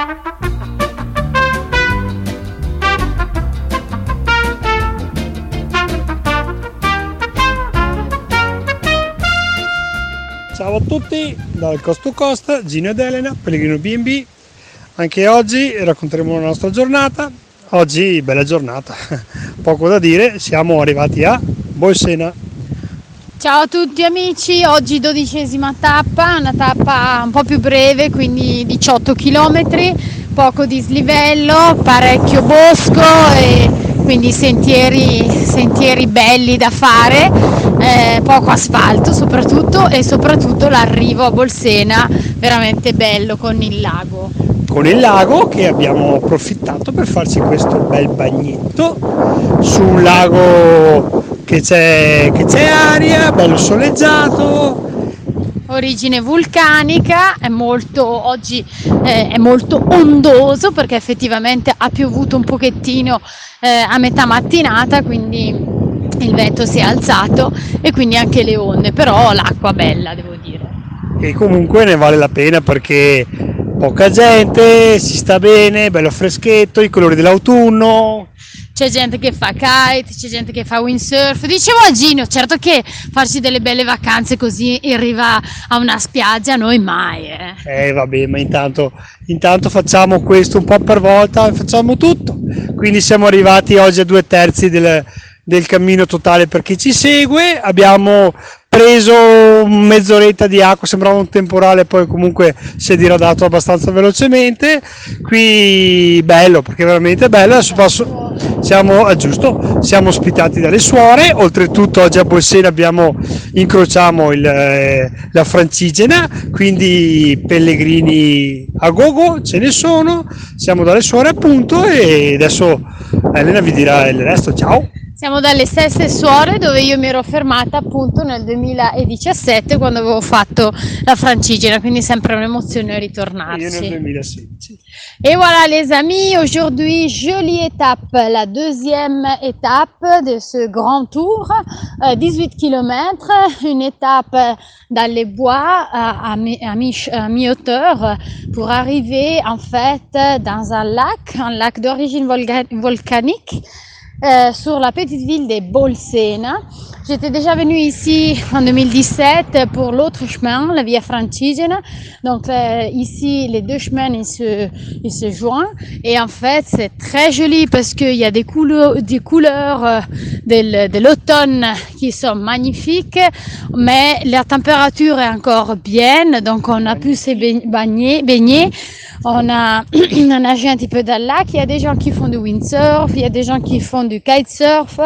Ciao a tutti dal Coast to Coast, Gino ed Elena, Pellegrino B&B. Anche oggi racconteremo la nostra giornata. Oggi bella giornata, poco da dire, siamo arrivati a Bolsena. Ciao a tutti amici, oggi dodicesima tappa, una tappa un po' più breve, quindi 18 km, poco dislivello, parecchio bosco e quindi sentieri, sentieri belli da fare, eh, poco asfalto soprattutto e soprattutto l'arrivo a Bolsena veramente bello con il lago. Con il lago che abbiamo approfittato per farci questo bel bagnetto su un lago che c'è, che c'è aria, bello soleggiato, origine vulcanica, è molto, oggi eh, è molto ondoso perché effettivamente ha piovuto un pochettino eh, a metà mattinata, quindi il vento si è alzato e quindi anche le onde, però l'acqua bella devo dire. E comunque ne vale la pena perché poca gente, si sta bene, bello freschetto, i colori dell'autunno, c'è gente che fa kite, c'è gente che fa windsurf. Dicevo a Gino, certo che farci delle belle vacanze così in riva a una spiaggia, noi mai. Eh, eh vabbè, ma intanto, intanto facciamo questo un po' per volta, facciamo tutto. Quindi siamo arrivati oggi a due terzi del, del cammino totale per chi ci segue. Abbiamo preso mezz'oretta di acqua, sembrava un temporale, poi comunque si è diradato abbastanza velocemente. Qui bello, perché veramente bello. Adesso passo, siamo, ah, giusto, siamo ospitati dalle suore, oltretutto oggi a Bolsena abbiamo, incrociamo il, eh, la Francigena, quindi pellegrini a gogo, ce ne sono, siamo dalle suore appunto e adesso Elena vi dirà il resto, ciao! Siamo dalle stesse suore dove io mi ero fermata appunto nel 2017 quando avevo fatto la francigena, quindi sempre un'emozione ritornarci. Io nel 2016. Et voilà les amis, aujourd'hui jolie étape, la deuxième étape de ce grand tour, 18 km, une étape dans les bois à, à, à mi-hauteur pour arriver en fait dans un lac, un lac d'origine volcanique euh, sur la petite ville de Bolsena. J'étais déjà venue ici en 2017 pour l'autre chemin, la Via Francigena. Donc euh, ici, les deux chemins, ils se, ils se joignent. Et en fait, c'est très joli parce qu'il y a des couleurs, des couleurs euh, de, l'automne qui sont magnifiques, mais la température est encore bien, donc on a pu se baigner, baigner. On a, on a nagé un petit peu dans le lac. Il y a des gens qui font du windsurf, il y a des gens qui font du kitesurf.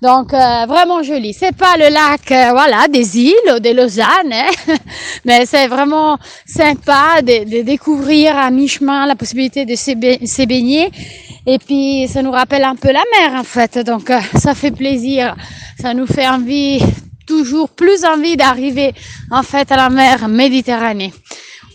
Donc euh, vraiment joli. C'est pas le lac euh, voilà des îles ou de Lausanne, hein, mais c'est vraiment sympa de, de découvrir à mi-chemin la possibilité de se baigner. Et puis ça nous rappelle un peu la mer en fait. Donc euh, ça fait plaisir. Ça nous fait envie, toujours plus envie d'arriver en fait à la mer Méditerranée.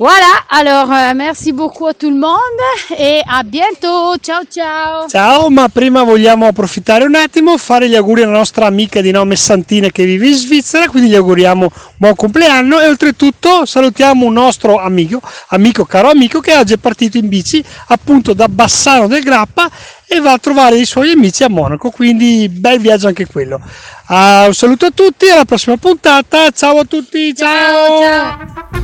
Voilà, alors euh, merci beaucoup a tout le monde e a bientôt, ciao ciao! Ciao, ma prima vogliamo approfittare un attimo, fare gli auguri alla nostra amica di nome Santina che vive in Svizzera, quindi gli auguriamo buon compleanno e oltretutto salutiamo un nostro amico, amico caro amico che oggi è partito in bici appunto da Bassano del Grappa e va a trovare i suoi amici a Monaco, quindi bel viaggio anche quello. Uh, un saluto a tutti, alla prossima puntata, ciao a tutti, ciao! ciao. ciao.